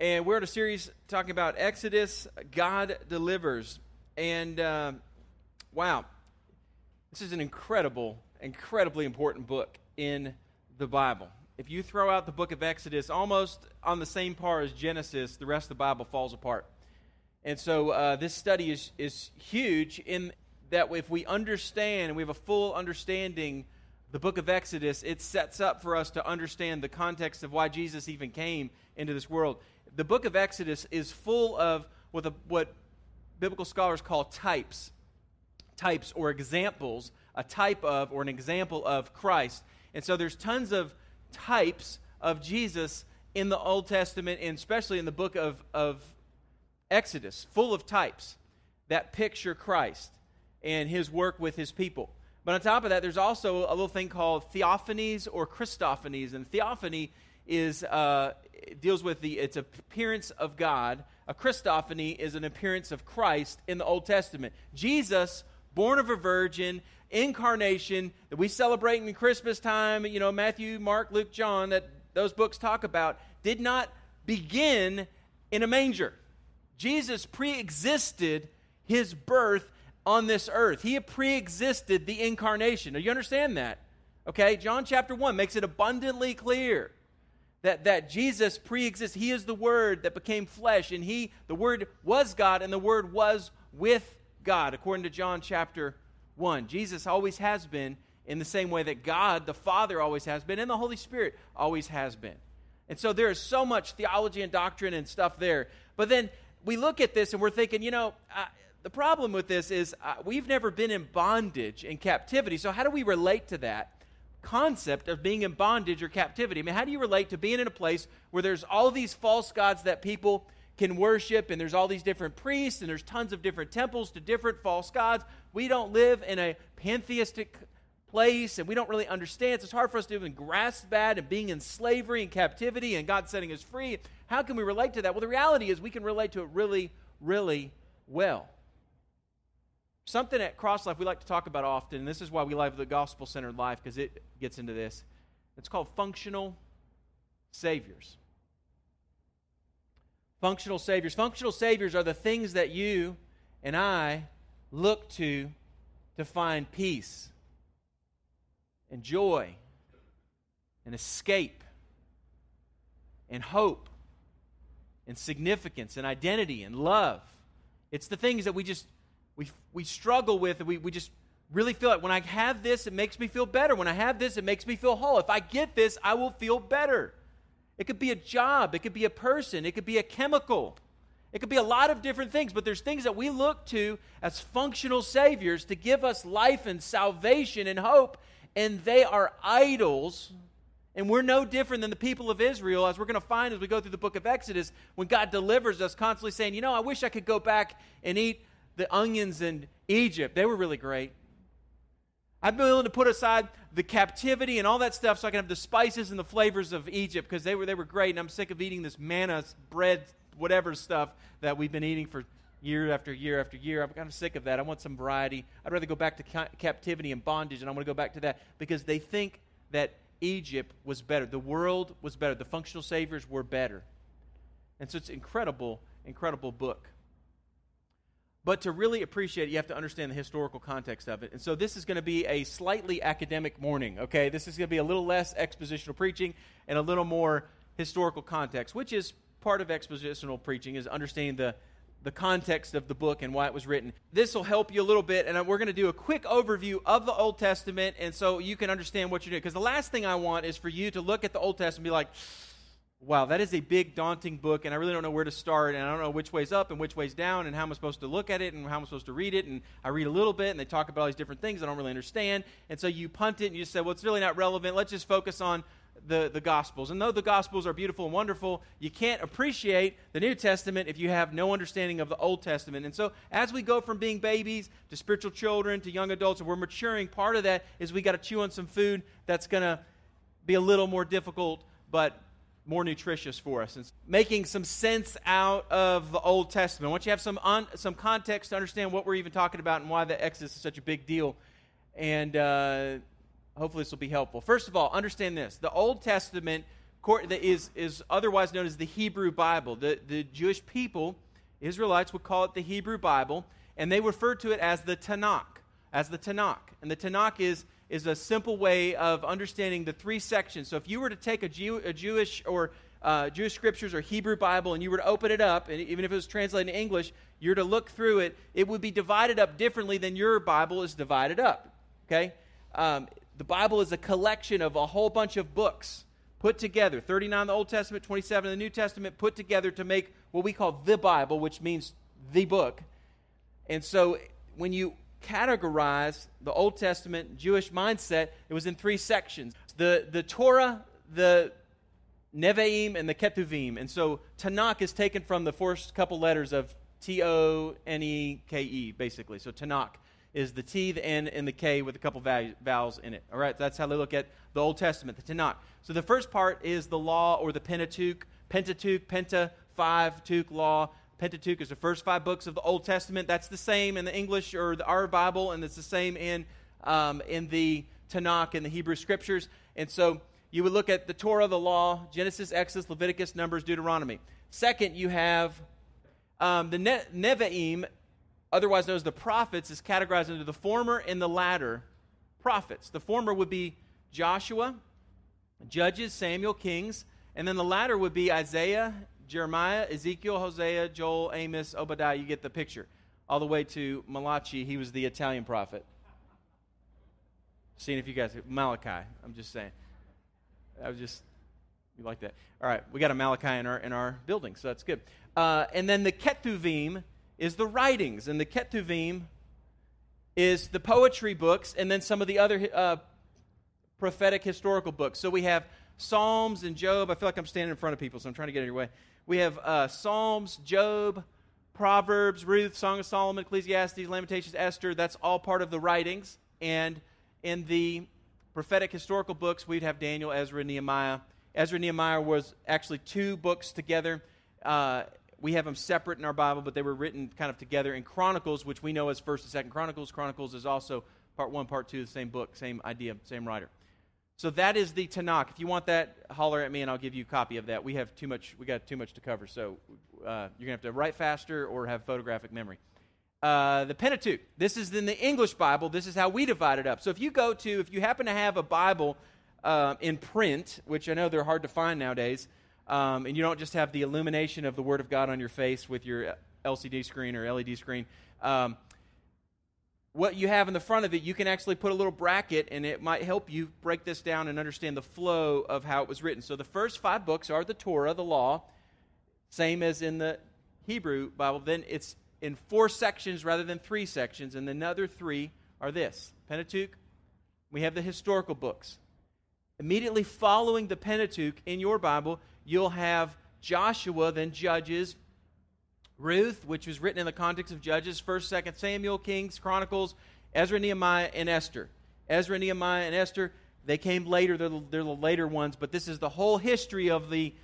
and we're in a series talking about Exodus, God delivers. And uh, wow, this is an incredible, incredibly important book in the Bible. If you throw out the book of Exodus almost on the same par as Genesis, the rest of the Bible falls apart. And so uh, this study is, is huge in that if we understand and we have a full understanding the book of Exodus, it sets up for us to understand the context of why Jesus even came into this world. The book of Exodus is full of what, the, what biblical scholars call types, types or examples, a type of or an example of Christ. And so there's tons of types of Jesus in the Old Testament, and especially in the book of, of Exodus, full of types that picture Christ and his work with his people. But on top of that, there's also a little thing called theophanies or Christophanies. And theophany is uh, deals with the its appearance of God. A Christophany is an appearance of Christ in the Old Testament. Jesus, born of a virgin, incarnation that we celebrate in Christmas time, you know, Matthew, Mark, Luke, John, that those books talk about, did not begin in a manger. Jesus pre existed his birth on this earth. He pre existed the incarnation. Do you understand that? Okay, John chapter 1 makes it abundantly clear that, that Jesus pre exists. He is the Word that became flesh, and He, the Word was God, and the Word was with God, according to John chapter 1. Jesus always has been in the same way that God, the Father, always has been, and the Holy Spirit always has been. And so there is so much theology and doctrine and stuff there. But then we look at this and we're thinking, you know, uh, the problem with this is uh, we've never been in bondage in captivity. So, how do we relate to that concept of being in bondage or captivity? I mean, how do you relate to being in a place where there's all these false gods that people can worship, and there's all these different priests, and there's tons of different temples to different false gods? We don't live in a pantheistic place, and we don't really understand. So it's hard for us to even grasp that and being in slavery and captivity and God setting us free. How can we relate to that? Well, the reality is we can relate to it really, really well. Something at Cross Life we like to talk about often, and this is why we love the gospel centered life because it gets into this. It's called functional saviors. Functional saviors. Functional saviors are the things that you and I look to to find peace and joy and escape and hope and significance and identity and love. It's the things that we just we, we struggle with, we, we just really feel like when I have this, it makes me feel better. When I have this, it makes me feel whole. If I get this, I will feel better. It could be a job, it could be a person, it could be a chemical. It could be a lot of different things, but there's things that we look to as functional saviors to give us life and salvation and hope, and they are idols. And we're no different than the people of Israel, as we're going to find as we go through the book of Exodus, when God delivers us, constantly saying, You know, I wish I could go back and eat the onions in Egypt. They were really great. I've been willing to put aside the captivity and all that stuff so I can have the spices and the flavors of Egypt because they were, they were great. And I'm sick of eating this manna, bread, whatever stuff that we've been eating for year after year after year. I'm kind of sick of that. I want some variety. I'd rather go back to ca- captivity and bondage, and I want to go back to that because they think that Egypt was better. The world was better. The functional saviors were better. And so it's incredible, incredible book. But to really appreciate it, you have to understand the historical context of it. And so this is going to be a slightly academic morning, okay? This is going to be a little less expositional preaching and a little more historical context, which is part of expositional preaching, is understanding the, the context of the book and why it was written. This will help you a little bit, and we're going to do a quick overview of the Old Testament, and so you can understand what you're doing. Because the last thing I want is for you to look at the Old Testament and be like, wow, that is a big, daunting book, and I really don't know where to start, and I don't know which way's up and which way's down, and how am I supposed to look at it, and how am I supposed to read it. And I read a little bit, and they talk about all these different things I don't really understand. And so you punt it, and you say, well, it's really not relevant. Let's just focus on the, the Gospels. And though the Gospels are beautiful and wonderful, you can't appreciate the New Testament if you have no understanding of the Old Testament. And so as we go from being babies to spiritual children to young adults, and we're maturing, part of that is we got to chew on some food that's going to be a little more difficult, but more nutritious for us. And making some sense out of the Old Testament. Want you have some, un, some context to understand what we're even talking about and why the Exodus is such a big deal. And uh, hopefully this will be helpful. First of all, understand this the Old Testament is, is otherwise known as the Hebrew Bible. The, the Jewish people, Israelites, would call it the Hebrew Bible, and they refer to it as the Tanakh, as the Tanakh. And the Tanakh is, is a simple way of understanding the three sections. So if you were to take a, Jew, a Jewish or uh, Jewish scriptures or Hebrew Bible and you were to open it up, and even if it was translated in English, you're to look through it, it would be divided up differently than your Bible is divided up. Okay? Um, the Bible is a collection of a whole bunch of books put together 39 in the Old Testament, 27 in the New Testament, put together to make what we call the Bible, which means the book. And so when you categorize the Old Testament Jewish mindset, it was in three sections the, the Torah, the Nevi'im, and the Ketuvim. And so Tanakh is taken from the first couple letters of T O N E K E, basically. So Tanakh is the T, the N, and the K with a couple vowels in it. All right, that's how they look at the Old Testament, the Tanakh. So the first part is the law or the Pentateuch. Pentateuch, Penta, five, Tuch, law. Pentateuch is the first five books of the Old Testament. That's the same in the English or the, our Bible, and it's the same in, um, in the Tanakh and the Hebrew Scriptures. And so you would look at the Torah, the law, Genesis, Exodus, Leviticus, Numbers, Deuteronomy. Second, you have um, the ne- Nevi'im otherwise known as the prophets, is categorized into the former and the latter prophets. The former would be Joshua, Judges, Samuel, Kings, and then the latter would be Isaiah, Jeremiah, Ezekiel, Hosea, Joel, Amos, Obadiah. You get the picture. All the way to Malachi, he was the Italian prophet. Seeing if you guys, Malachi, I'm just saying. I was just, you like that. All right, we got a Malachi in our, in our building, so that's good. Uh, and then the Ketuvim is the writings, and the Ketuvim is the poetry books, and then some of the other uh, prophetic historical books. So we have Psalms and Job. I feel like I'm standing in front of people, so I'm trying to get in your way. We have uh, Psalms, Job, Proverbs, Ruth, Song of Solomon, Ecclesiastes, Lamentations, Esther. That's all part of the writings. And in the prophetic historical books, we'd have Daniel, Ezra, Nehemiah. Ezra, Nehemiah was actually two books together. Uh, we have them separate in our Bible, but they were written kind of together in Chronicles, which we know as First and Second Chronicles. Chronicles is also part one, part two, the same book, same idea, same writer. So that is the Tanakh. If you want that, holler at me and I'll give you a copy of that. We have too much. We got too much to cover, so uh, you're gonna have to write faster or have photographic memory. Uh, the Pentateuch. This is in the English Bible. This is how we divide it up. So if you go to, if you happen to have a Bible uh, in print, which I know they're hard to find nowadays, um, and you don't just have the illumination of the Word of God on your face with your LCD screen or LED screen. Um, what you have in the front of it, you can actually put a little bracket, and it might help you break this down and understand the flow of how it was written. So the first five books are the Torah, the law, same as in the Hebrew Bible. Then it's in four sections rather than three sections, and the other three are this Pentateuch. We have the historical books. Immediately following the Pentateuch in your Bible, you'll have Joshua, then Judges, Ruth, which was written in the context of Judges, 1st, 2nd Samuel, Kings, Chronicles, Ezra, Nehemiah, and Esther. Ezra, Nehemiah, and Esther, they came later. They're the, they're the later ones, but this is the whole history of the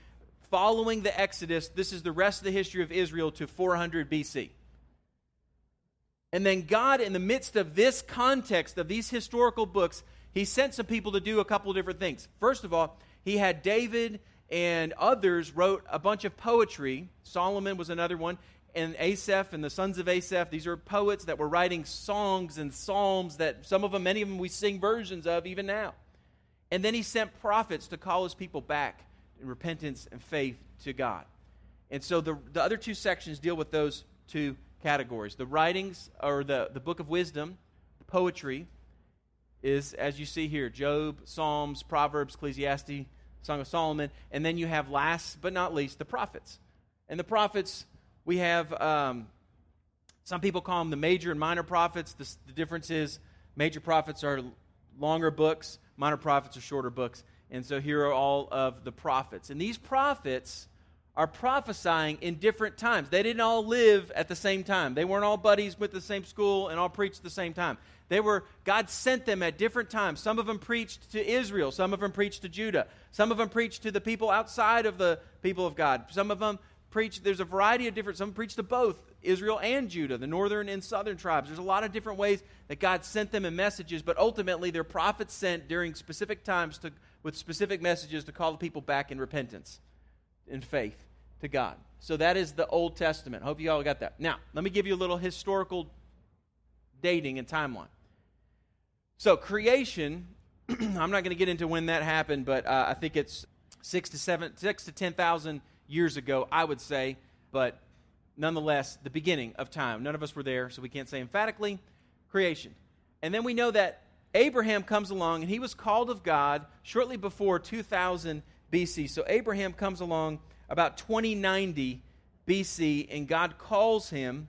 following the Exodus. This is the rest of the history of Israel to 400 BC. And then God, in the midst of this context of these historical books, he sent some people to do a couple of different things. First of all, he had David and others wrote a bunch of poetry. Solomon was another one, and Asaph and the sons of Asaph. These are poets that were writing songs and psalms that some of them, many of them, we sing versions of even now. And then he sent prophets to call his people back in repentance and faith to God. And so the, the other two sections deal with those two categories. The writings, or the, the book of wisdom, the poetry, is, as you see here, Job, Psalms, Proverbs, Ecclesiastes, Song of Solomon. And then you have, last but not least, the prophets. And the prophets, we have, um, some people call them the major and minor prophets. The, the difference is major prophets are longer books, minor prophets are shorter books. And so here are all of the prophets. And these prophets are prophesying in different times. They didn't all live at the same time. They weren't all buddies with the same school and all preached the same time. They were, God sent them at different times. Some of them preached to Israel, some of them preached to Judah, some of them preached to the people outside of the people of God. Some of them preached, there's a variety of different, some preached to both Israel and Judah, the northern and southern tribes. There's a lot of different ways that God sent them in messages, but ultimately they're prophets sent during specific times to, with specific messages to call the people back in repentance and faith to God. So that is the Old Testament. Hope you all got that. Now, let me give you a little historical dating and timeline. So, creation, I'm not going to get into when that happened, but uh, I think it's six to seven, six to 10,000 years ago, I would say, but nonetheless, the beginning of time. None of us were there, so we can't say emphatically creation. And then we know that Abraham comes along, and he was called of God shortly before 2000 BC. So Abraham comes along about 2090 BC, and God calls him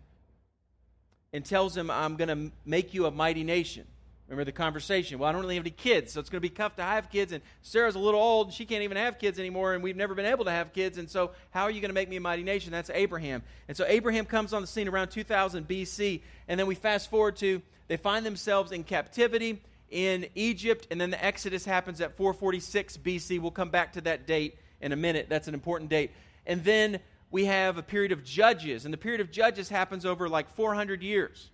and tells him, I'm going to make you a mighty nation. Remember the conversation? Well, I don't really have any kids, so it's going to be tough to have kids. And Sarah's a little old, and she can't even have kids anymore, and we've never been able to have kids. And so, how are you going to make me a mighty nation? That's Abraham. And so, Abraham comes on the scene around 2000 BC. And then we fast forward to they find themselves in captivity in Egypt, and then the Exodus happens at 446 BC. We'll come back to that date in a minute. That's an important date. And then we have a period of judges, and the period of judges happens over like 400 years.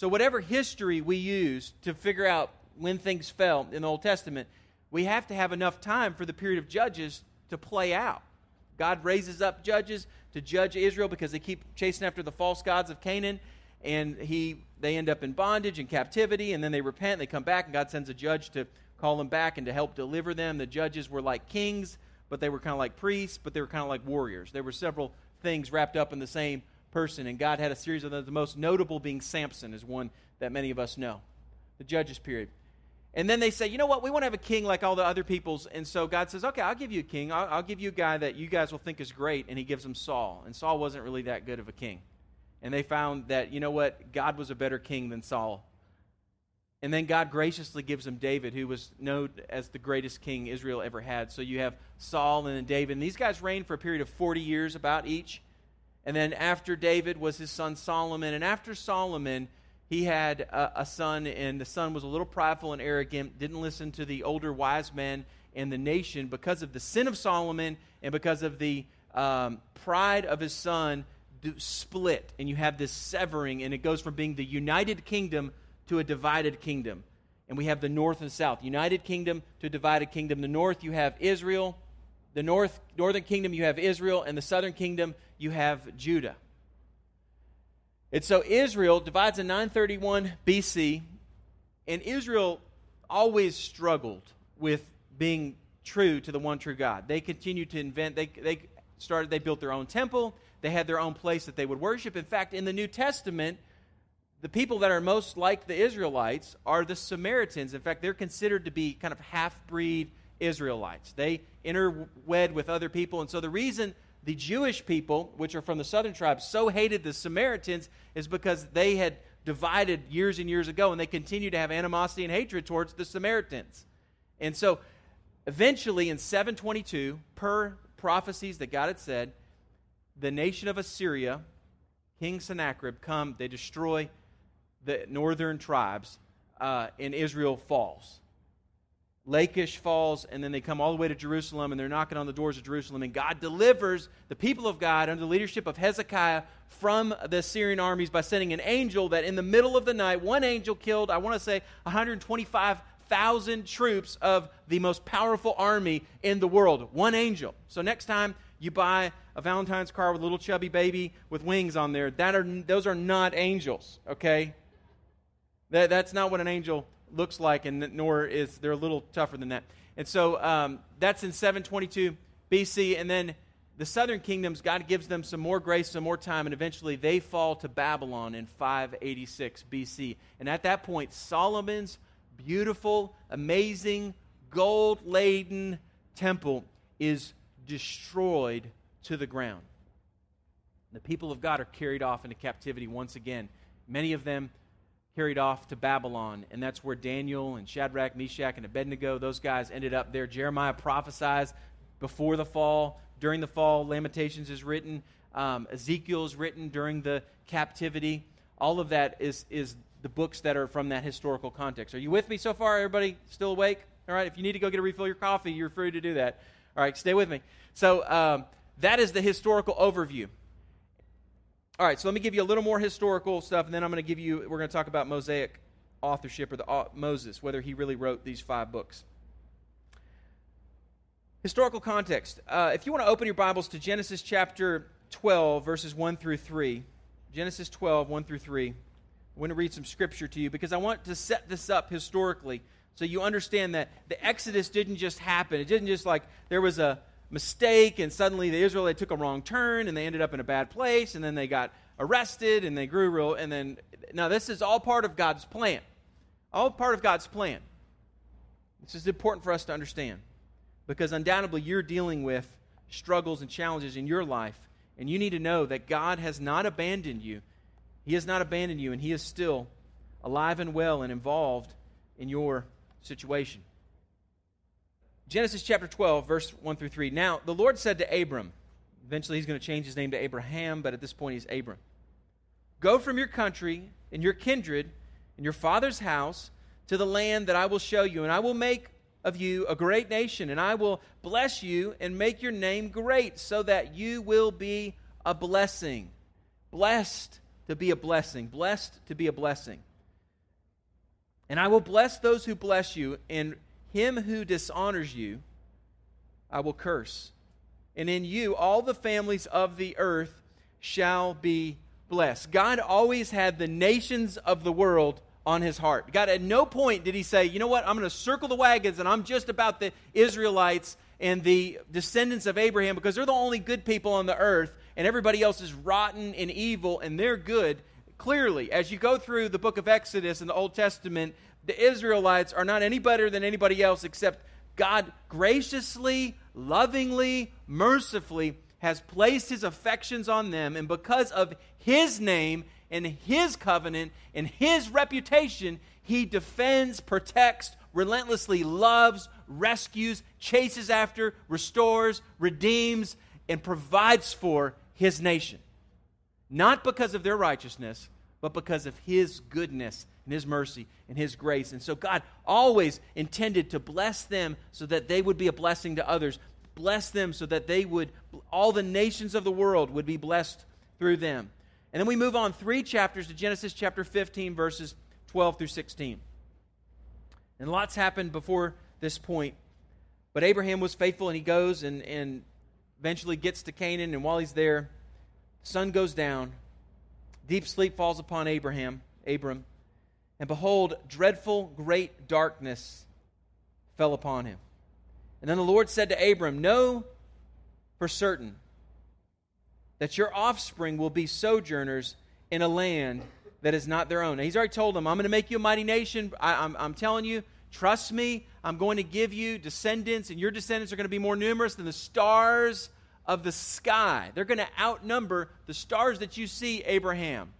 So, whatever history we use to figure out when things fell in the Old Testament, we have to have enough time for the period of judges to play out. God raises up judges to judge Israel because they keep chasing after the false gods of Canaan, and he they end up in bondage and captivity, and then they repent, they come back, and God sends a judge to call them back and to help deliver them. The judges were like kings, but they were kind of like priests, but they were kind of like warriors. There were several things wrapped up in the same person, and God had a series of them. The most notable being Samson is one that many of us know, the Judges period. And then they say, you know what, we want to have a king like all the other peoples. And so God says, okay, I'll give you a king. I'll, I'll give you a guy that you guys will think is great. And he gives them Saul. And Saul wasn't really that good of a king. And they found that, you know what, God was a better king than Saul. And then God graciously gives them David, who was known as the greatest king Israel ever had. So you have Saul and then David. And these guys reigned for a period of 40 years about each. And then after David was his son Solomon. And after Solomon, he had a, a, son, and the son was a little prideful and arrogant, didn't listen to the older wise men in the nation because of the sin of Solomon and because of the um, pride of his son split. And you have this severing, and it goes from being the united kingdom to a divided kingdom. And we have the north and south. United kingdom to divided kingdom. The north, you have Israel. The north, northern kingdom, you have Israel. And the southern kingdom, you have Judah. And so Israel divides in 931 BC, and Israel always struggled with being true to the one true God. They continued to invent, they, they started, they built their own temple, they had their own place that they would worship. In fact, in the New Testament, the people that are most like the Israelites are the Samaritans. In fact, they're considered to be kind of half breed Israelites. They interwed with other people, and so the reason the Jewish people, which are from the southern tribes, so hated the Samaritans is because they had divided years and years ago, and they continue to have animosity and hatred towards the Samaritans. And so, eventually, in 722, per prophecies that God had said, the nation of Assyria, King Sennacherib, come, they destroy the northern tribes, uh, and Israel falls. Lachish falls, and then they come all the way to Jerusalem, and they're knocking on the doors of Jerusalem. And God delivers the people of God under the leadership of Hezekiah from the Assyrian armies by sending an angel that in the middle of the night, one angel killed, I want to say, 125,000 troops of the most powerful army in the world. One angel. So next time you buy a Valentine's card with a little chubby baby with wings on there, that are, those are not angels, okay? That, that's not what an angel looks like, and nor is they're a little tougher than that. And so um, that's in 722 BC, and then the southern kingdoms, God gives them some more grace, some more time, and eventually they fall to Babylon in 586 BC. And at that point, Solomon's beautiful, amazing, gold laden temple is destroyed to the ground. The people of God are carried off into captivity once again. Many of them carried off to Babylon, and that's where Daniel and Shadrach, Meshach, and Abednego, those guys ended up there. Jeremiah prophesies before the fall. During the fall, Lamentations is written. Um, Ezekiel is written during the captivity. All of that is, is the books that are from that historical context. Are you with me so far? Everybody still awake? All right, if you need to go get a refill your coffee, you're free to do that. All right, stay with me. So um, that is the historical overview. All right, so let me give you a little more historical stuff, and then I'm going to give you, we're going to talk about Mosaic authorship or the uh, Moses, whether he really wrote these five books. Historical context. Uh, if you want to open your Bibles to Genesis chapter 12, verses 1 through 3, Genesis 12, 1 through 3, I want to read some scripture to you because I want to set this up historically so you understand that the Exodus didn't just happen. It didn't just like there was a mistake and suddenly the Israelites took a wrong turn and they ended up in a bad place and then they got arrested and they grew real and then now this is all part of God's plan. All part of God's plan. This is important for us to understand because undoubtedly you're dealing with struggles and challenges in your life and you need to know that God has not abandoned you. He has not abandoned you and he is still alive and well and involved in your situation. Genesis chapter 12, verse 1 through 3. Now, the Lord said to Abram, eventually he's going to change his name to Abraham, but at this point he's Abram. Go from your country and your kindred and your father's house to the land that I will show you, and I will make of you a great nation, and I will bless you and make your name great, so that you will be a blessing. Blessed to be a blessing. Blessed to be a blessing. And I will bless those who bless you, and him who dishonors you, I will curse. And in you, all the families of the earth shall be blessed. God always had the nations of the world on his heart. God, at no point did he say, you know what, I'm going to circle the wagons and I'm just about the Israelites and the descendants of Abraham because they're the only good people on the earth and everybody else is rotten and evil and they're good. Clearly, as you go through the book of Exodus in the Old Testament, the Israelites are not any better than anybody else except God graciously, lovingly, mercifully has placed his affections on them. And because of his name and his covenant and his reputation, he defends, protects, relentlessly loves, rescues, chases after, restores, redeems, and provides for his nation. Not because of their righteousness, but because of his goodness and His mercy and His grace. And so God always intended to bless them so that they would be a blessing to others. Bless them so that they would, all the nations of the world would be blessed through them. And then we move on three chapters to Genesis chapter 15, verses 12 through 16. And lots happened before this point. But Abraham was faithful and he goes and, and eventually gets to Canaan. And while he's there, the sun goes down. Deep sleep falls upon Abraham, Abram. And behold, dreadful great darkness fell upon him. And then the Lord said to Abram, Know for certain that your offspring will be sojourners in a land that is not their own. Now, he's already told them, I'm going to make you a mighty nation. I, I'm, I'm telling you, trust me, I'm going to give you descendants, and your descendants are going to be more numerous than the stars of the sky. They're going to outnumber the stars that you see, Abraham.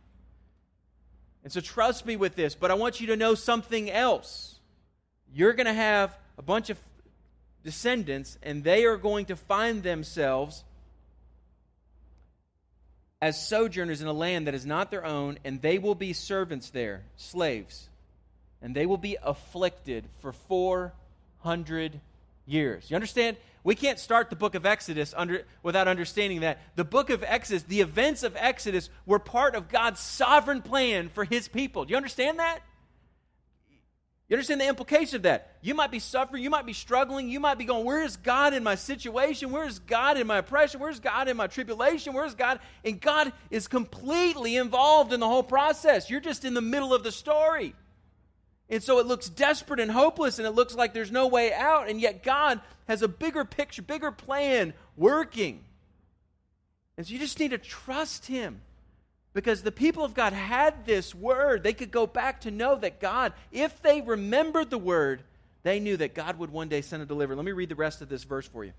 And so trust me with this, but I want you to know something else. You're going to have a bunch of descendants, and they are going to find themselves as sojourners in a land that is not their own, and they will be servants there, slaves. And they will be afflicted for 400 years. You understand? We can't start the book of Exodus under, without understanding that the book of Exodus, the events of Exodus, were part of God's sovereign plan for his people. Do you understand that? You understand the implication of that? You might be suffering, you might be struggling, you might be going, Where is God in my situation? Where is God in my oppression? Where's God in my tribulation? Where's God? And God is completely involved in the whole process. You're just in the middle of the story. And so it looks desperate and hopeless, and it looks like there's no way out. And yet God has a bigger picture, bigger plan working. And so you just need to trust Him. Because the people of God had this word. They could go back to know that God, if they remembered the word, they knew that God would one day send a deliverer. Let me read the rest of this verse for you.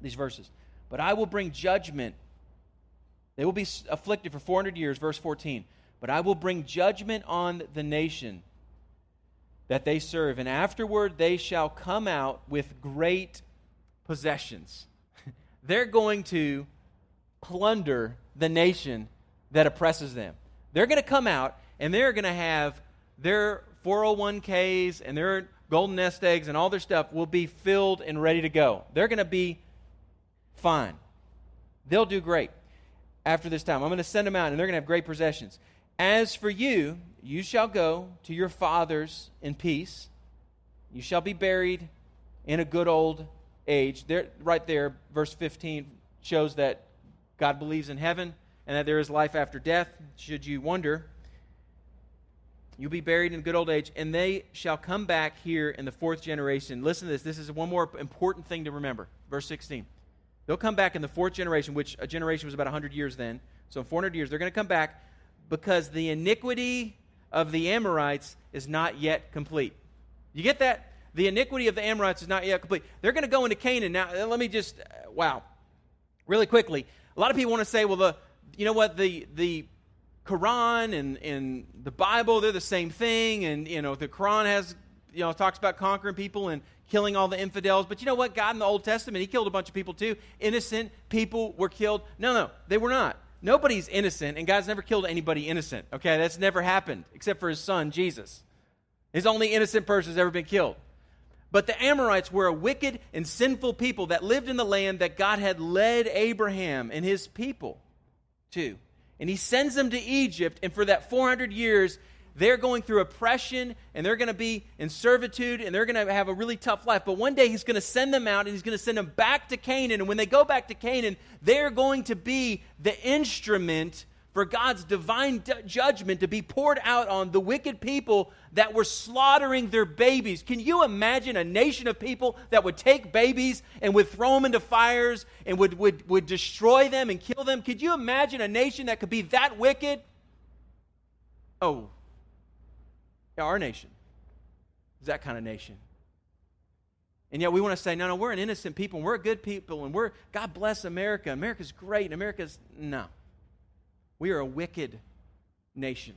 These verses. But I will bring judgment. They will be afflicted for 400 years, verse 14. But I will bring judgment on the nation that they serve, and afterward they shall come out with great possessions. They're going to plunder the nation that oppresses them. They're going to come out and they're going to have their 401ks and their golden nest eggs and all their stuff will be filled and ready to go. They're going to be fine. They'll do great after this time. I'm going to send them out and they're going to have great possessions. As for you, you shall go to your fathers in peace. You shall be buried in a good old age. There, right there, verse 15 shows that God believes in heaven and that there is life after death. Should you wonder, you'll be buried in good old age, and they shall come back here in the fourth generation. Listen to this. This is one more important thing to remember. Verse 16. They'll come back in the fourth generation, which a generation was about 100 years then. So in 400 years, they're going to come back because the iniquity of the Amorites is not yet complete. You get that? The iniquity of the Amorites is not yet complete. They're going to go into Canaan. Now, let me just, uh, wow, really quickly. A lot of people want to say, well, the, you know what, the, the Quran and, and the Bible, they're the same thing. And, you know, the Quran has, you know, talks about conquering people and killing all the infidels. But you know what? God in the Old Testament, He killed a bunch of people too. Innocent people were killed. No, no, they were not. Nobody's innocent, and God's never killed anybody innocent. Okay, that's never happened except for His Son, Jesus. His only innocent person has ever been killed. But the Amorites were a wicked and sinful people that lived in the land that God had led Abraham and his people to. And he sends them to Egypt, and for that 400 years, they're going through oppression and they're going to be in servitude and they're going to have a really tough life. But one day he's going to send them out and he's going to send them back to Canaan. And when they go back to Canaan, they're going to be the instrument for God's divine d- judgment to be poured out on the wicked people that were slaughtering their babies. Can you imagine a nation of people that would take babies and would throw them into fires and would, would, would destroy them and kill them? Could you imagine a nation that could be that wicked? Oh, our nation is that kind of nation. And yet we want to say, no, no, we're an innocent people and we're good people and we're, God bless America. America's great and America's, no. We are a wicked nation.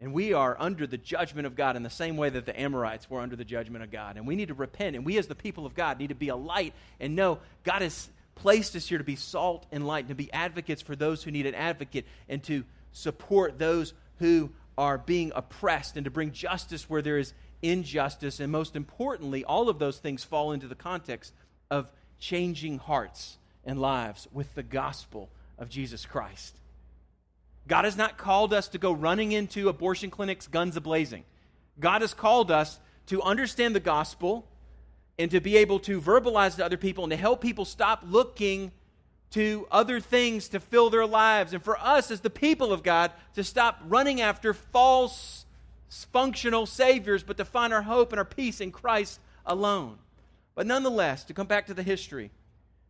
And we are under the judgment of God in the same way that the Amorites were under the judgment of God. And we need to repent. And we, as the people of God, need to be a light and know God has placed us here to be salt and light, and to be advocates for those who need an advocate, and to support those who are being oppressed and to bring justice where there is injustice. And most importantly, all of those things fall into the context of changing hearts and lives with the gospel of Jesus Christ. God has not called us to go running into abortion clinics guns ablazing. God has called us to understand the gospel and to be able to verbalize to other people and to help people stop looking to other things to fill their lives. And for us, as the people of God, to stop running after false, functional saviors, but to find our hope and our peace in Christ alone. But nonetheless, to come back to the history,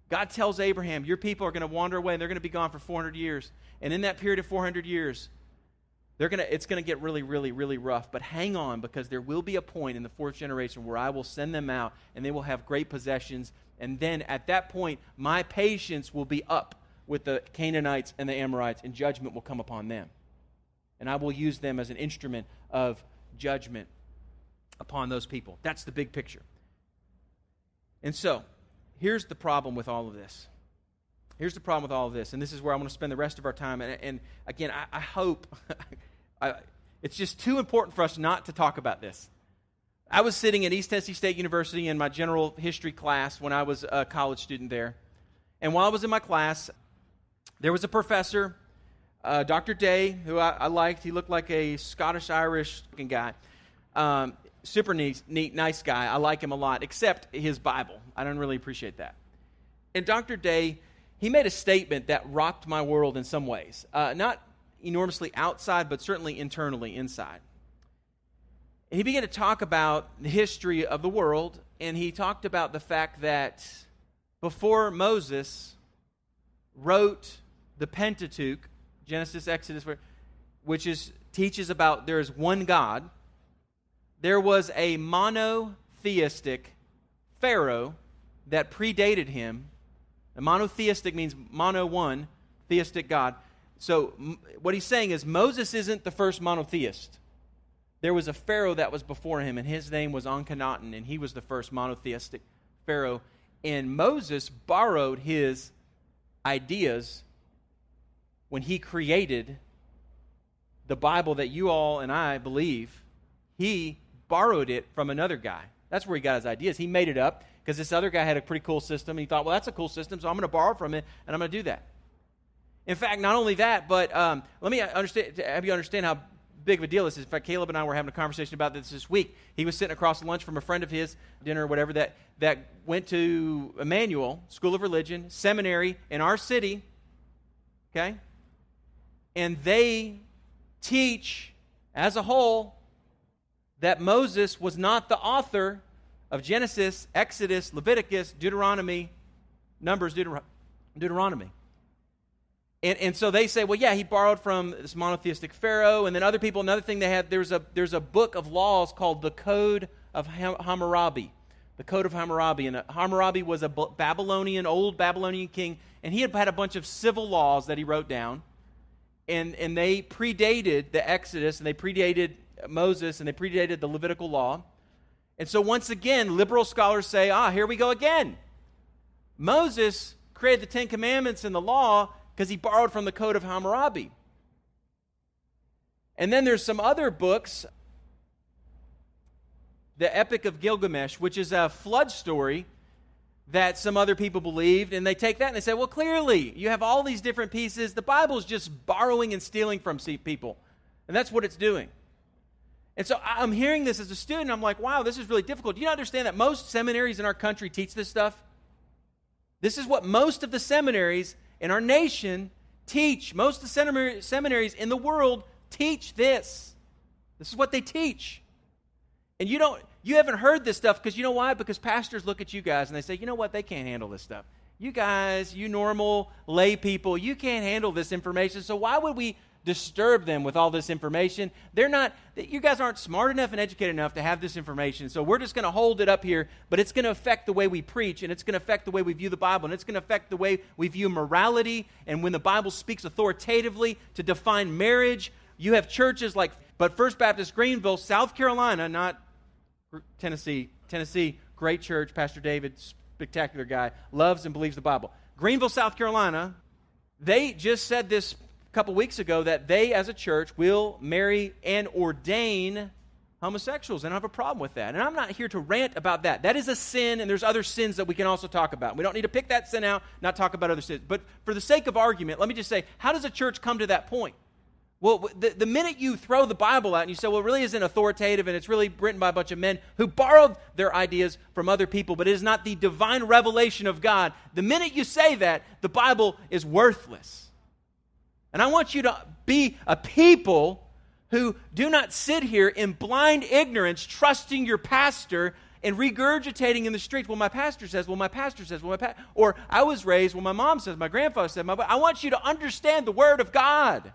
God tells Abraham, Your people are going to wander away and they're going to be gone for 400 years. And in that period of 400 years, they're gonna, it's going to get really, really, really rough. But hang on, because there will be a point in the fourth generation where I will send them out and they will have great possessions and then at that point, my patience will be up with the Canaanites and the Amorites, and judgment will come upon them. And I will use them as an instrument of judgment upon those people. That's the big picture. And so, here's the problem with all of this. Here's the problem with all of this, and this is where I want to spend the rest of our time. And, and again, I, I hope I, it's just too important for us not to talk about this. I was sitting at East Tennessee State University in my general history class when I was a college student there. And while I was in my class, there was a professor, uh, Dr. Day, who I, I, liked. He looked like a Scottish Irish looking guy. Um, super neat, neat, nice guy. I like him a lot, except his Bible. I don't really appreciate that. And Dr. Day, he made a statement that rocked my world in some ways. Uh, not enormously outside, but certainly internally inside. And he began to talk about the history of the world, and he talked about the fact that before Moses wrote the Pentateuch, Genesis, Exodus, which is, teaches about there is one God, there was a monotheistic Pharaoh that predated him. A monotheistic means mono one, theistic God. So, what he's saying is Moses isn't the first monotheist there was a Pharaoh that was before him, and his name was Akhenaten, and he was the first monotheistic Pharaoh. And Moses borrowed his ideas when he created the Bible that you all and I believe. He borrowed it from another guy. That's where he got his ideas. He made it up because this other guy had a pretty cool system. And he thought, well, that's a cool system, so I'm going to borrow from it, and I'm going to do that. In fact, not only that, but um, let me understand, have you understand how big of a deal this is. In fact, Caleb and I were having a conversation about this this week. He was sitting across lunch from a friend of his, dinner or whatever, that, that went to Emmanuel, School of Religion, seminary in our city, okay? And they teach as a whole that Moses was not the author of Genesis, Exodus, Leviticus, Deuteronomy, Numbers, Deuteron- Deuteronomy. And, and so they say, well, yeah, he borrowed from this monotheistic Pharaoh. And then other people, another thing they had, there's a, there's a book of laws called the Code of Hammurabi. The Code of Hammurabi. And uh, Hammurabi was a Babylonian, old Babylonian king. And he had had a bunch of civil laws that he wrote down. And, and they predated the Exodus, and they predated Moses, and they predated the Levitical law. And so once again, liberal scholars say, ah, here we go again. Moses created the Ten Commandments and the law because he borrowed from the Code of Hammurabi. And then there's some other books, the Epic of Gilgamesh, which is a flood story that some other people believed, and they take that and they say, well, clearly, you have all these different pieces. The Bible is just borrowing and stealing from people. And that's what it's doing. And so I'm hearing this as a student. I'm like, wow, this is really difficult. Do you understand that most seminaries in our country teach this stuff? This is what most of the seminaries in our nation teach. Most of the seminaries in the world teach this. This is what they teach. And you don't you haven't heard this stuff because you know why? Because pastors look at you guys and they say, "You know what? They can't handle this stuff. You guys, you normal lay people, you can't handle this information. So why would we disturb them with all this information. They're not, you guys aren't smart enough and educated enough to have this information. So we're just going to hold it up here, but it's going to affect the way we preach, and it's going to affect the way we view the Bible, and it's going to affect the way we view morality. And when the Bible speaks authoritatively to define marriage, you have churches like, but First Baptist Greenville, South Carolina, not Tennessee. Tennessee, great church. Pastor David, spectacular guy, loves and believes the Bible. Greenville, South Carolina, they just said this couple weeks ago that they, as a church, will marry and ordain homosexuals. And I have a problem with that. And I'm not here to rant about that. That is a sin, and there's other sins that we can also talk about. We don't need to pick that sin out, not talk about other sins. But for the sake of argument, let me just say how does a church come to that point? Well, the, the minute you throw the Bible out and you say, well, it really isn't authoritative and it's really written by a bunch of men who borrowed their ideas from other people, but it is not the divine revelation of God, the minute you say that, the Bible is worthless. And I want you to be a people who do not sit here in blind ignorance, trusting your pastor and regurgitating in the streets. Well, my pastor says, well, my pastor says, well, my pa-, or I was raised, well, my mom says, my grandfather said, my, I want you to understand the Word of God.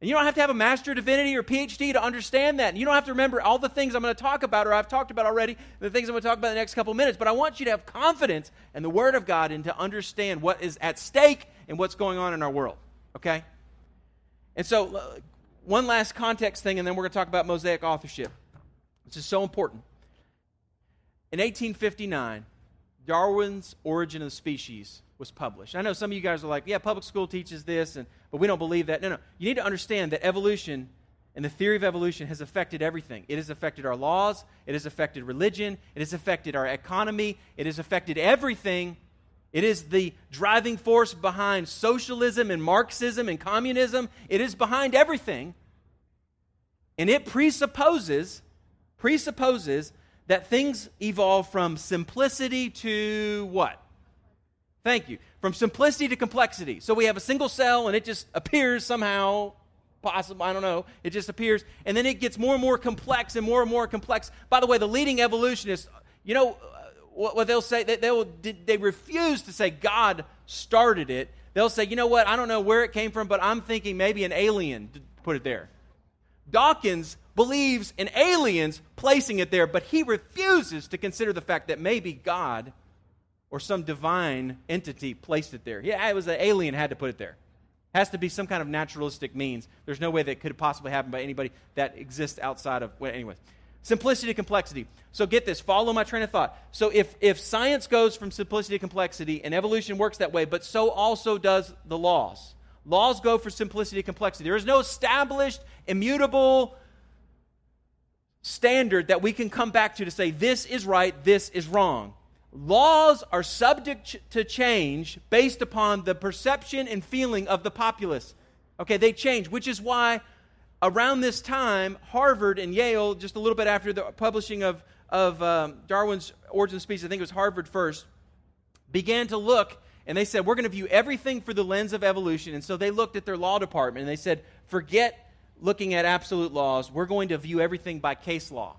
And you don't have to have a Master of Divinity or PhD to understand that. And you don't have to remember all the things I'm going to talk about or I've talked about already, the things I'm going to talk about in the next couple minutes. But I want you to have confidence in the Word of God and to understand what is at stake and what's going on in our world. Okay? And so, one last context thing, and then we're going to talk about Mosaic authorship. This is so important. In 1859, Darwin's Origin of Species was published. I know some of you guys are like, yeah, public school teaches this, and, but we don't believe that. No, no. You need to understand that evolution and the theory of evolution has affected everything. It has affected our laws, it has affected religion, it has affected our economy, it has affected everything it is the driving force behind socialism and Marxism and communism. It is behind everything. And it presupposes presupposes that things evolve from simplicity to what? Thank you. From simplicity to complexity. So we have a single cell and it just appears somehow possible, I don't know. It just appears and then it gets more and more complex and more and more complex. By the way, the leading evolutionists, you know, what they'll say, they, they'll, they refuse to say God started it. They'll say, you know what, I don't know where it came from, but I'm thinking maybe an alien put it there. Dawkins believes in aliens placing it there, but he refuses to consider the fact that maybe God or some divine entity placed it there. Yeah, it was an alien had to put it there. It Has to be some kind of naturalistic means. There's no way that could possibly happen by anybody that exists outside of. Well, anyway, Simplicity to complexity. So get this, follow my train of thought. So if, if science goes from simplicity to complexity and evolution works that way, but so also does the laws. Laws go for simplicity to complexity. There is no established, immutable standard that we can come back to to say this is right, this is wrong. Laws are subject to change based upon the perception and feeling of the populace. Okay, they change, which is why around this time, Harvard and Yale, just a little bit after the publishing of, of um, Darwin's Origin of Species, I think it was Harvard first, began to look and they said, We're going to view everything through the lens of evolution. And so they looked at their law department and they said, Forget looking at absolute laws. We're going to view everything by case law.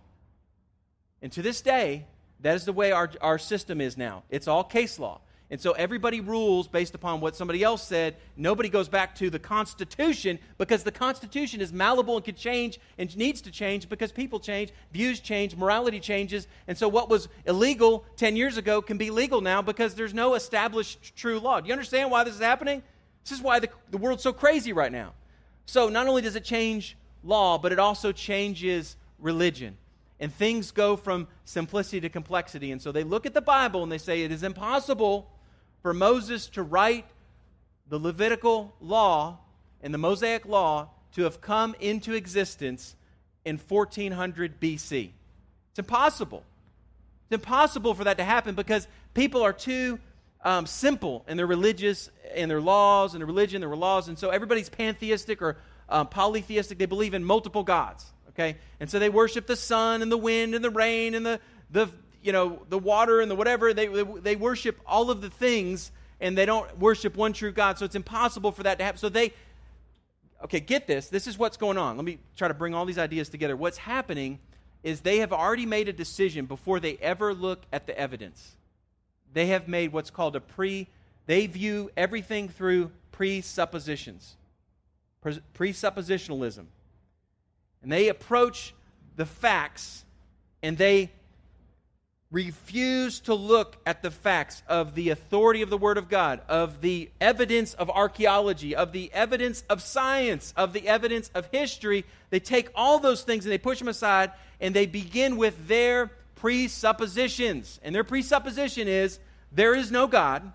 And to this day, that is the way our, our system is now. It's all case law. And so everybody rules based upon what somebody else said. Nobody goes back to the Constitution because the Constitution is malleable and can change and needs to change because people change, views change, morality changes. And so what was illegal 10 years ago can be legal now because there's no established true law. Do you understand why this is happening? This is why the, the world's so crazy right now. So not only does it change law, but it also changes religion. And things go from simplicity to complexity. And so they look at the Bible and they say it is impossible for Moses to write the Levitical law and the Mosaic law to have come into existence in 1400 BC. It's impossible. It's impossible for that to happen because people are too um, simple in their religious, and their laws, and their religion, their laws, and so everybody's pantheistic or um, polytheistic. They believe in multiple gods. Okay, and so they worship the sun and the wind and the rain and the the you know, the water and the whatever. They, they worship all of the things and they don't worship one true God. So it's impossible for that to happen. So they, okay, get this. This is what's going on. Let me try to bring all these ideas together. What's happening is they have already made a decision before they ever look at the evidence. They have made what's called a pre, they view everything through presuppositions, presuppositionalism. And they approach the facts and they refuse to look at the facts of the authority of the Word of God, of the evidence of archaeology, of the evidence of science, of the evidence of history. They take all those things and they push them aside and they begin with their presuppositions. And their presupposition is there is no God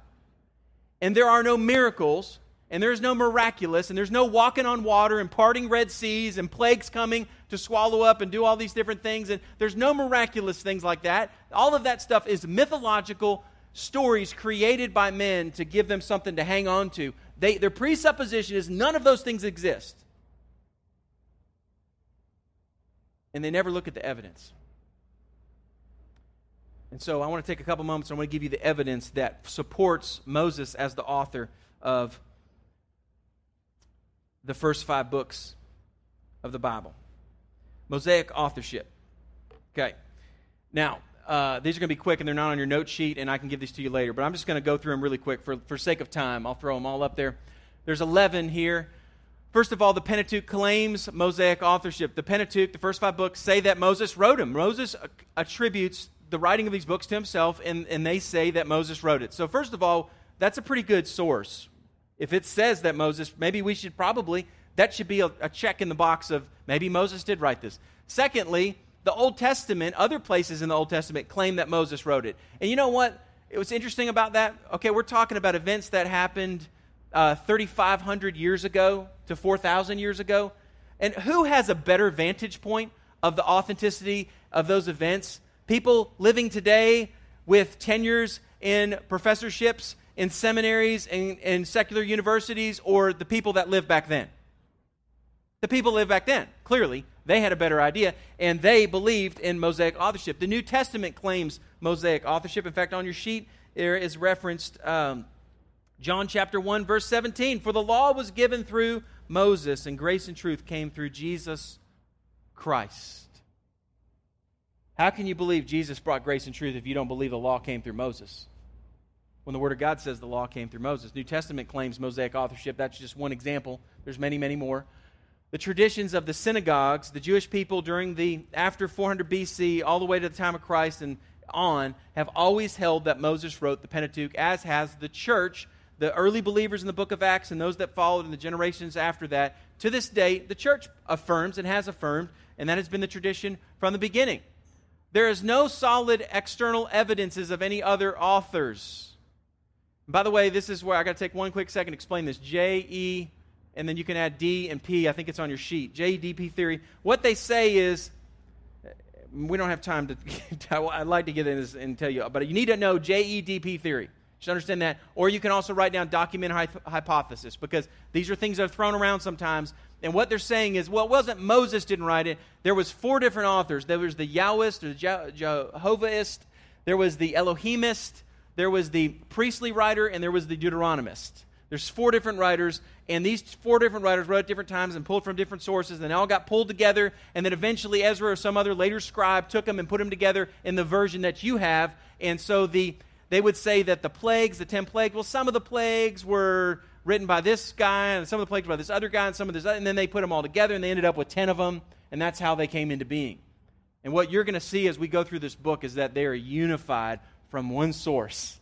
and there are no miracles and there's no miraculous, and there's no walking on water and parting Red Seas and plagues coming to swallow up and do all these different things, and there's no miraculous things like that. All of that stuff is mythological stories created by men to give them something to hang on to. They, their presupposition is none of those things exist. And they never look at the evidence. And so I want to take a couple moments. I want to give you the evidence that supports Moses as the author of the first five books of the Bible. Mosaic authorship. Okay. Now, uh, these are going to be quick and they're not on your note sheet, and I can give these to you later, but I'm just going to go through them really quick for, for sake of time. I'll throw them all up there. There's 11 here. First of all, the Pentateuch claims Mosaic authorship. The Pentateuch, the first five books, say that Moses wrote them. Moses attributes the writing of these books to himself, and, and they say that Moses wrote it. So, first of all, that's a pretty good source. If it says that Moses, maybe we should probably, that should be a, a check in the box of maybe Moses did write this. Secondly, the Old Testament, other places in the Old Testament claim that Moses wrote it. And you know what? It was interesting about that. Okay, we're talking about events that happened uh, 3,500 years ago to 4,000 years ago. And who has a better vantage point of the authenticity of those events? People living today with tenures in professorships in seminaries and, and secular universities or the people that lived back then? The people lived back then. Clearly, they had a better idea, and they believed in Mosaic authorship. The New Testament claims Mosaic authorship. In fact, on your sheet, there is referenced um, John chapter 1, verse 17. For the law was given through Moses, and grace and truth came through Jesus Christ. How can you believe Jesus brought grace and truth if you don't believe the law came through Moses? When the Word of God says the law came through Moses. New Testament claims Mosaic authorship. That's just one example. There's many, many more. The traditions of the synagogues, the Jewish people during the after 400 BC, all the way to the time of Christ and on, have always held that Moses wrote the Pentateuch, as has the church, the early believers in the book of Acts, and those that followed in the generations after that. To this day, the church affirms and has affirmed, and that has been the tradition from the beginning. There is no solid external evidences of any other authors by the way, this is where I got to take one quick second to explain this. J, E, and then you can add D and P. I think it's on your sheet. JEDP theory. What they say is, we don't have time to, I'd like to get in this and tell you, but you need to know JEDP theory. Just understand that. Or you can also write down documented hypothesis because these are things that are thrown around sometimes. And what they're saying is, well, it wasn't Moses didn't write it. There was four different authors. There was the Yahwist or the Jehovahist. There was the Elohimist. There was the priestly writer, and there was the Deuteronomist. There's four different writers, and these four different writers wrote at different times and pulled from different sources, and they all got pulled together, and then eventually Ezra or some other later scribe took them and put them together in the version that you have. And so the they would say that the plagues, the ten plagues, well, some of the plagues were written by this guy, and some of the plagues by this other guy, and some of this, and then they put them all together, and they ended up with ten of them, and that's how they came into being. And what you're going to see as we go through this book is that they are unified from one source,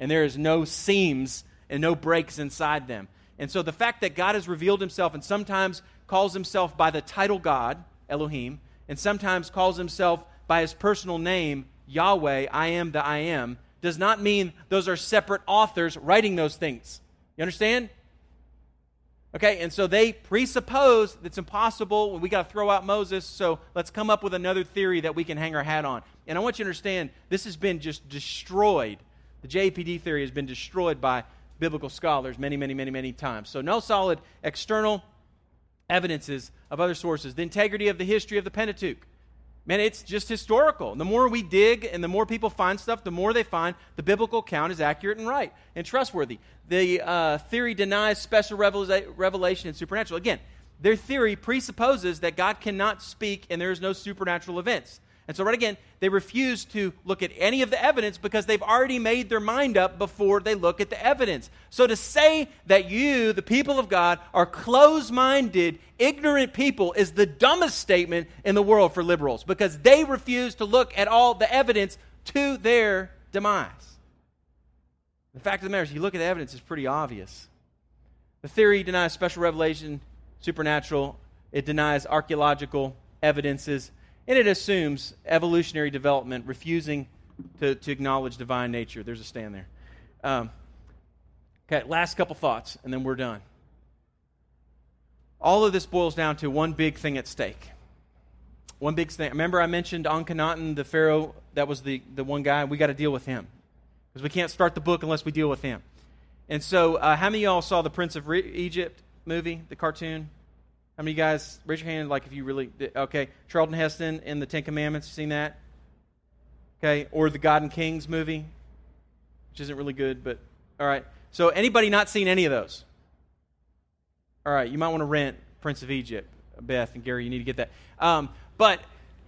and there is no seams and no breaks inside them. And so the fact that God has revealed himself and sometimes calls himself by the title God, Elohim, and sometimes calls himself by his personal name, Yahweh, I am the I am, does not mean those are separate authors writing those things. You understand? Okay, and so they presuppose it's impossible. We got to throw out Moses, so let's come up with another theory that we can hang our hat on. And I want you to understand this has been just destroyed. The JPD theory has been destroyed by biblical scholars many, many, many, many times. So, no solid external evidences of other sources. The integrity of the history of the Pentateuch. Man, it's just historical. The more we dig and the more people find stuff, the more they find the biblical account is accurate and right and trustworthy. The uh, theory denies special revelation and supernatural. Again, their theory presupposes that God cannot speak and there is no supernatural events. And so, right again, they refuse to look at any of the evidence because they've already made their mind up before they look at the evidence. So, to say that you, the people of God, are closed minded, ignorant people is the dumbest statement in the world for liberals because they refuse to look at all the evidence to their demise. The fact of the matter is, you look at the evidence, it's pretty obvious. The theory denies special revelation, supernatural, it denies archaeological evidences and it assumes evolutionary development, refusing to, to acknowledge divine nature. There's a stand there. Um, okay, last couple thoughts, and then we're done. All of this boils down to one big thing at stake. One big thing. Remember, I mentioned Akhenaten, the Pharaoh, that was the, the one guy? We got to deal with him. Because we can't start the book unless we deal with him. And so, uh, how many of y'all saw the Prince of Re- Egypt movie, the cartoon? How many guys raise your hand? Like if you really okay, Charlton Heston in the Ten Commandments. you Seen that? Okay, or the God and Kings movie, which isn't really good, but all right. So anybody not seen any of those? All right, you might want to rent Prince of Egypt. Beth and Gary, you need to get that. Um, but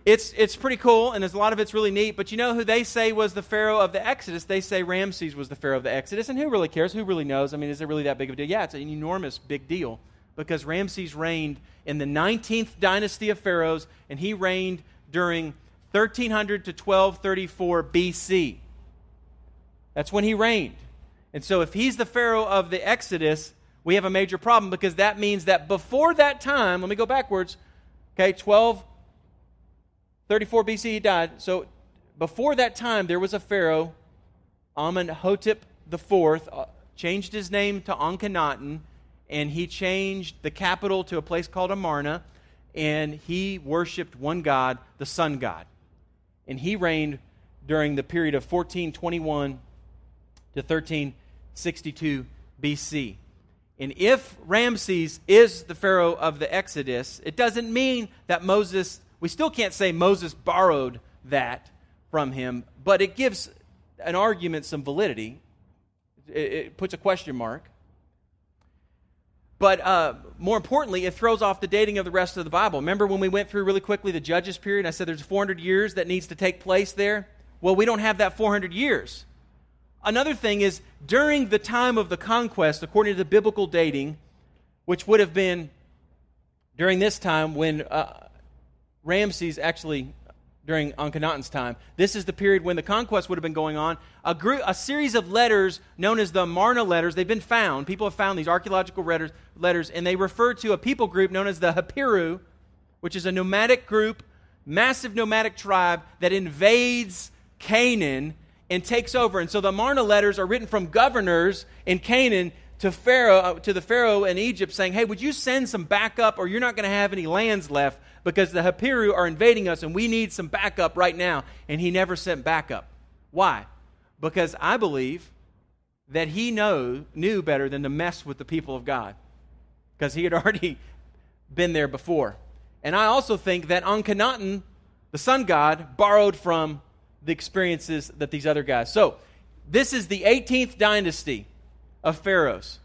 it's it's pretty cool, and there's a lot of it's really neat. But you know who they say was the Pharaoh of the Exodus? They say Ramses was the Pharaoh of the Exodus, and who really cares? Who really knows? I mean, is it really that big of a deal? Yeah, it's an enormous big deal because Ramses reigned in the 19th dynasty of pharaohs, and he reigned during 1300 to 1234 BC. That's when he reigned. And so, if he's the pharaoh of the Exodus, we have a major problem because that means that before that time, let me go backwards, okay, 1234 BC he died. So, before that time, there was a pharaoh, Amenhotep IV, uh, changed his name to Akhenaten and he changed the capital to a place called Amarna, and he worshiped one God, the sun god. And he reigned during the period of 1421 to 1362 BC. And if Ramses is the Pharaoh of the Exodus, it doesn't mean that Moses, we still can't say Moses borrowed that from him, but it gives an argument some validity. It, it puts a question mark. But uh, more importantly, it throws off the dating of the rest of the Bible. Remember when we went through really quickly the Judges period? I said there's 400 years that needs to take place there. Well, we don't have that 400 years. Another thing is during the time of the conquest, according to the biblical dating, which would have been during this time when uh, Ramses actually during Akhenaten's time. This is the period when the conquest would have been going on. A, group, a series of letters known as the Amarna letters, they've been found. People have found these archaeological letters, letters, and they refer to a people group known as the Hapiru, which is a nomadic group, massive nomadic tribe that invades Canaan and takes over. And so the Amarna letters are written from governors in Canaan to Pharaoh, uh, to the Pharaoh in Egypt, saying, "Hey, would you send some backup, or you're not going to have any lands left because the Hapiru are invading us, and we need some backup right now." And he never sent backup. Why? Because I believe that he know, knew better than to mess with the people of God because he had already been there before. And I also think that Akhenaten, the sun god, borrowed from the experiences that these other guys. So, this is the 18th dynasty of pharaohs.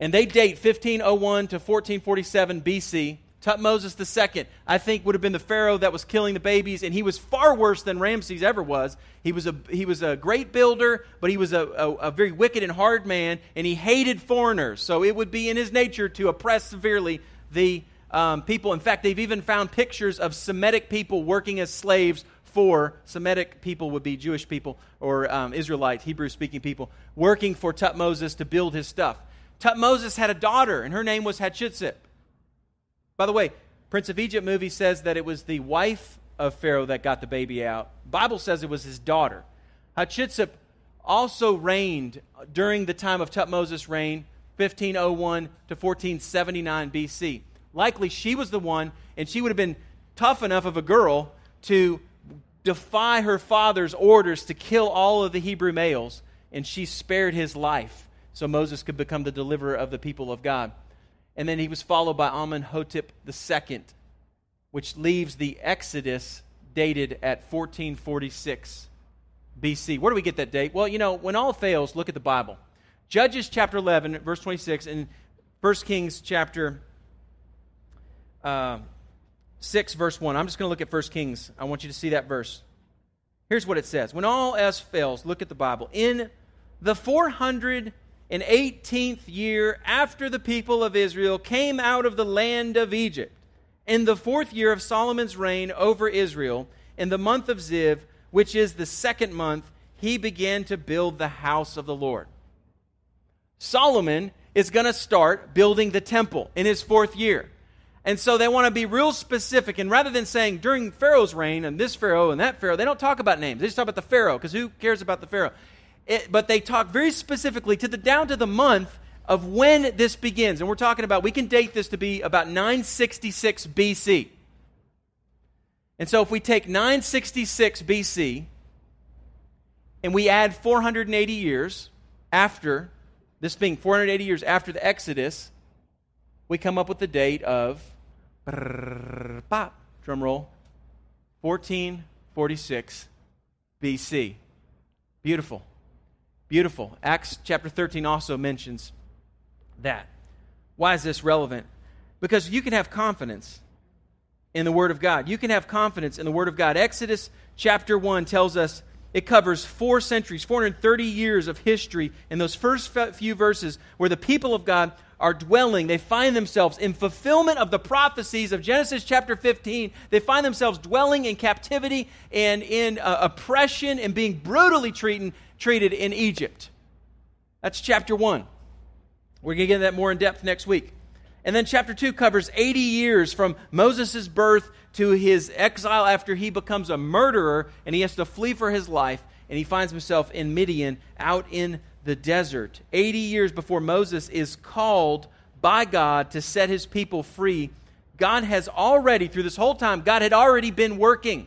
And they date 1501 to 1447 BC. Tutmosis II, I think, would have been the pharaoh that was killing the babies, and he was far worse than Ramses ever was. He was a, he was a great builder, but he was a, a, a very wicked and hard man, and he hated foreigners. So it would be in his nature to oppress severely the um, people. In fact, they've even found pictures of Semitic people working as slaves for Semitic people would be Jewish people or um, Israelite, Hebrew speaking people, working for Tutmosis to build his stuff. Tutmosis had a daughter, and her name was Hatshepsut. By the way, Prince of Egypt movie says that it was the wife of Pharaoh that got the baby out. Bible says it was his daughter. Hatshepsut also reigned during the time of Tutmosis' reign, 1501 to 1479 BC. Likely she was the one, and she would have been tough enough of a girl to defy her father's orders to kill all of the Hebrew males, and she spared his life so Moses could become the deliverer of the people of God. And then he was followed by Amenhotep II, which leaves the Exodus dated at 1446 BC. Where do we get that date? Well, you know, when all fails, look at the Bible. Judges chapter 11, verse 26, and 1 Kings chapter uh, 6, verse 1. I'm just going to look at 1 Kings. I want you to see that verse. Here's what it says When all else fails, look at the Bible. In the 418th year after the people of Israel came out of the land of Egypt, in the fourth year of Solomon's reign over Israel, in the month of Ziv, which is the second month, he began to build the house of the Lord. Solomon is going to start building the temple in his fourth year. And so they want to be real specific. And rather than saying during Pharaoh's reign and this Pharaoh and that Pharaoh, they don't talk about names. They just talk about the Pharaoh because who cares about the Pharaoh? It, but they talk very specifically to the down to the month of when this begins. And we're talking about, we can date this to be about 966 BC. And so if we take 966 BC and we add 480 years after, this being 480 years after the Exodus, we come up with the date of, pop, drum roll, 1446 BC. Beautiful. Beautiful. Acts chapter 13 also mentions that. Why is this relevant? Because you can have confidence in the Word of God. You can have confidence in the Word of God. Exodus chapter 1 tells us it covers four centuries, 430 years of history in those first few verses where the people of God are dwelling. They find themselves in fulfillment of the prophecies of Genesis chapter 15. They find themselves dwelling in captivity and in uh, oppression and being brutally treated, treated in Egypt. That's chapter 1. We're going to get into that more in depth next week. And then chapter 2 covers 80 years from Moses' birth to his exile after he becomes a murderer and he has to flee for his life and he finds himself in Midian out in the desert. 80 years before Moses is called by God to set his people free, God has already, through this whole time, God had already been working.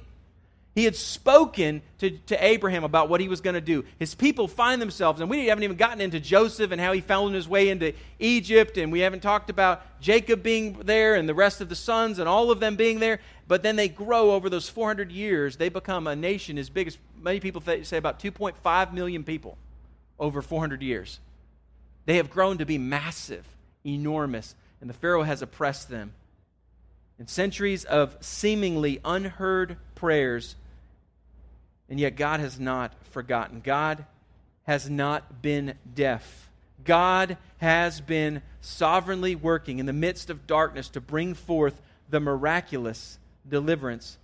He had spoken to, to Abraham about what he was going to do. His people find themselves, and we haven't even gotten into Joseph and how he found his way into Egypt, and we haven't talked about Jacob being there and the rest of the sons and all of them being there. But then they grow over those 400 years. They become a nation as big as many people say about 2.5 million people over 400 years. They have grown to be massive, enormous, and the Pharaoh has oppressed them. In centuries of seemingly unheard prayers, and yet God has not forgotten. God has not been deaf. God has been sovereignly working in the midst of darkness to bring forth the miraculous deliverance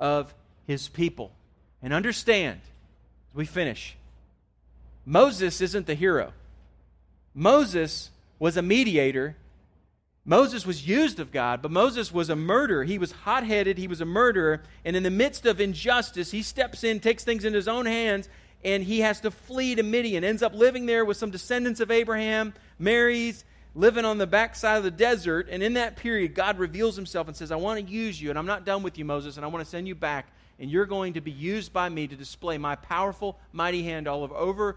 of his people. And understand, as we finish, Moses isn't the hero. Moses was a mediator. Moses was used of God, but Moses was a murderer. He was hot headed, he was a murderer, and in the midst of injustice, he steps in, takes things in his own hands, and he has to flee to Midian. Ends up living there with some descendants of Abraham, marries, living on the backside of the desert. And in that period, God reveals himself and says, I want to use you, and I'm not done with you, Moses, and I want to send you back, and you're going to be used by me to display my powerful, mighty hand all over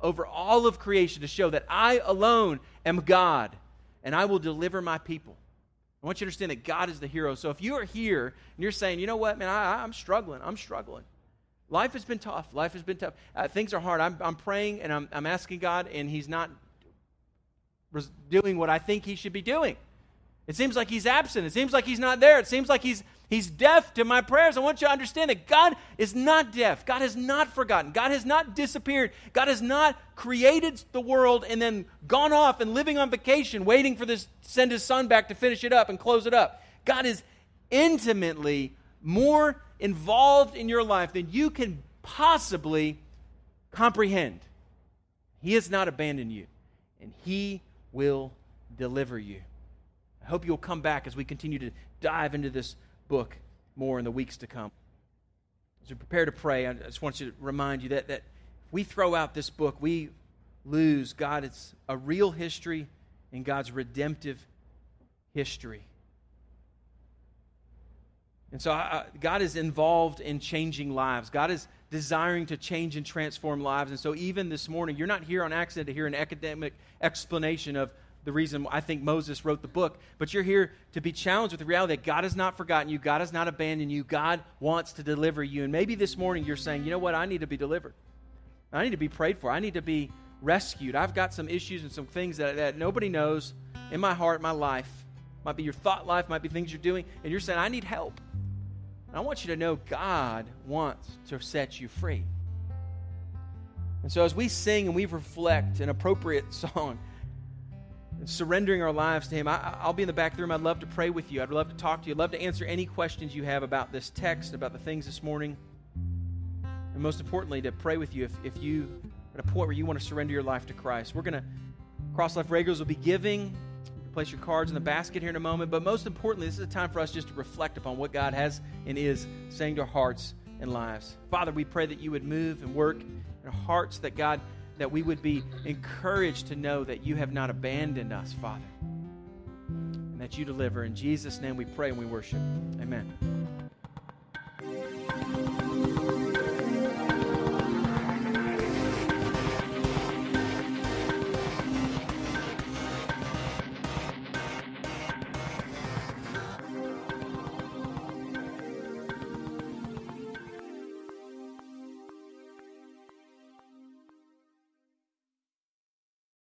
over all of creation to show that I alone am God and I will deliver my people. I want you to understand that God is the hero. So if you are here and you're saying, you know what, man, I, am struggling, I'm struggling. Life has been tough. Life has been tough. Uh, things are hard. I'm, I'm praying and I'm, I'm asking God, and He's not doing what I think He should be doing. It seems like He's absent. It seems like He's not there. It seems like He's He's deaf to my prayers. I want you to understand that God is not deaf. God has not forgotten. God has not disappeared. God has not created the world and then gone off and living on vacation, waiting for this send his son back to finish it up and close it up. God is intimately more involved in your life than you can possibly comprehend. He has not abandoned you, and He will deliver you. I hope you'll come back as we continue to dive into this book more in the weeks to come. As we prepare to pray, I just want you to remind you that, that we throw out this book, we lose God. It's a real history in God's redemptive history. And so I, God is involved in changing lives. God is desiring to change and transform lives. And so even this morning, you're not here on accident to hear an academic explanation of the reason I think Moses wrote the book, but you're here to be challenged with the reality that God has not forgotten you, God has not abandoned you, God wants to deliver you. And maybe this morning you're saying, you know what, I need to be delivered. I need to be prayed for. I need to be rescued. I've got some issues and some things that, that nobody knows in my heart, my life. Might be your thought life, might be things you're doing, and you're saying, I need help. And I want you to know God wants to set you free. And so as we sing and we reflect an appropriate song, and surrendering our lives to Him. I, will be in the back room. I'd love to pray with you. I'd love to talk to you. I'd love to answer any questions you have about this text, about the things this morning. And most importantly, to pray with you if, if you at a point where you want to surrender your life to Christ. We're going to, Cross Life Regulars will be giving. Place your cards in the basket here in a moment. But most importantly, this is a time for us just to reflect upon what God has and is saying to our hearts and lives. Father, we pray that you would move and work in our hearts, that God that we would be encouraged to know that you have not abandoned us, Father, and that you deliver. In Jesus' name we pray and we worship. Amen.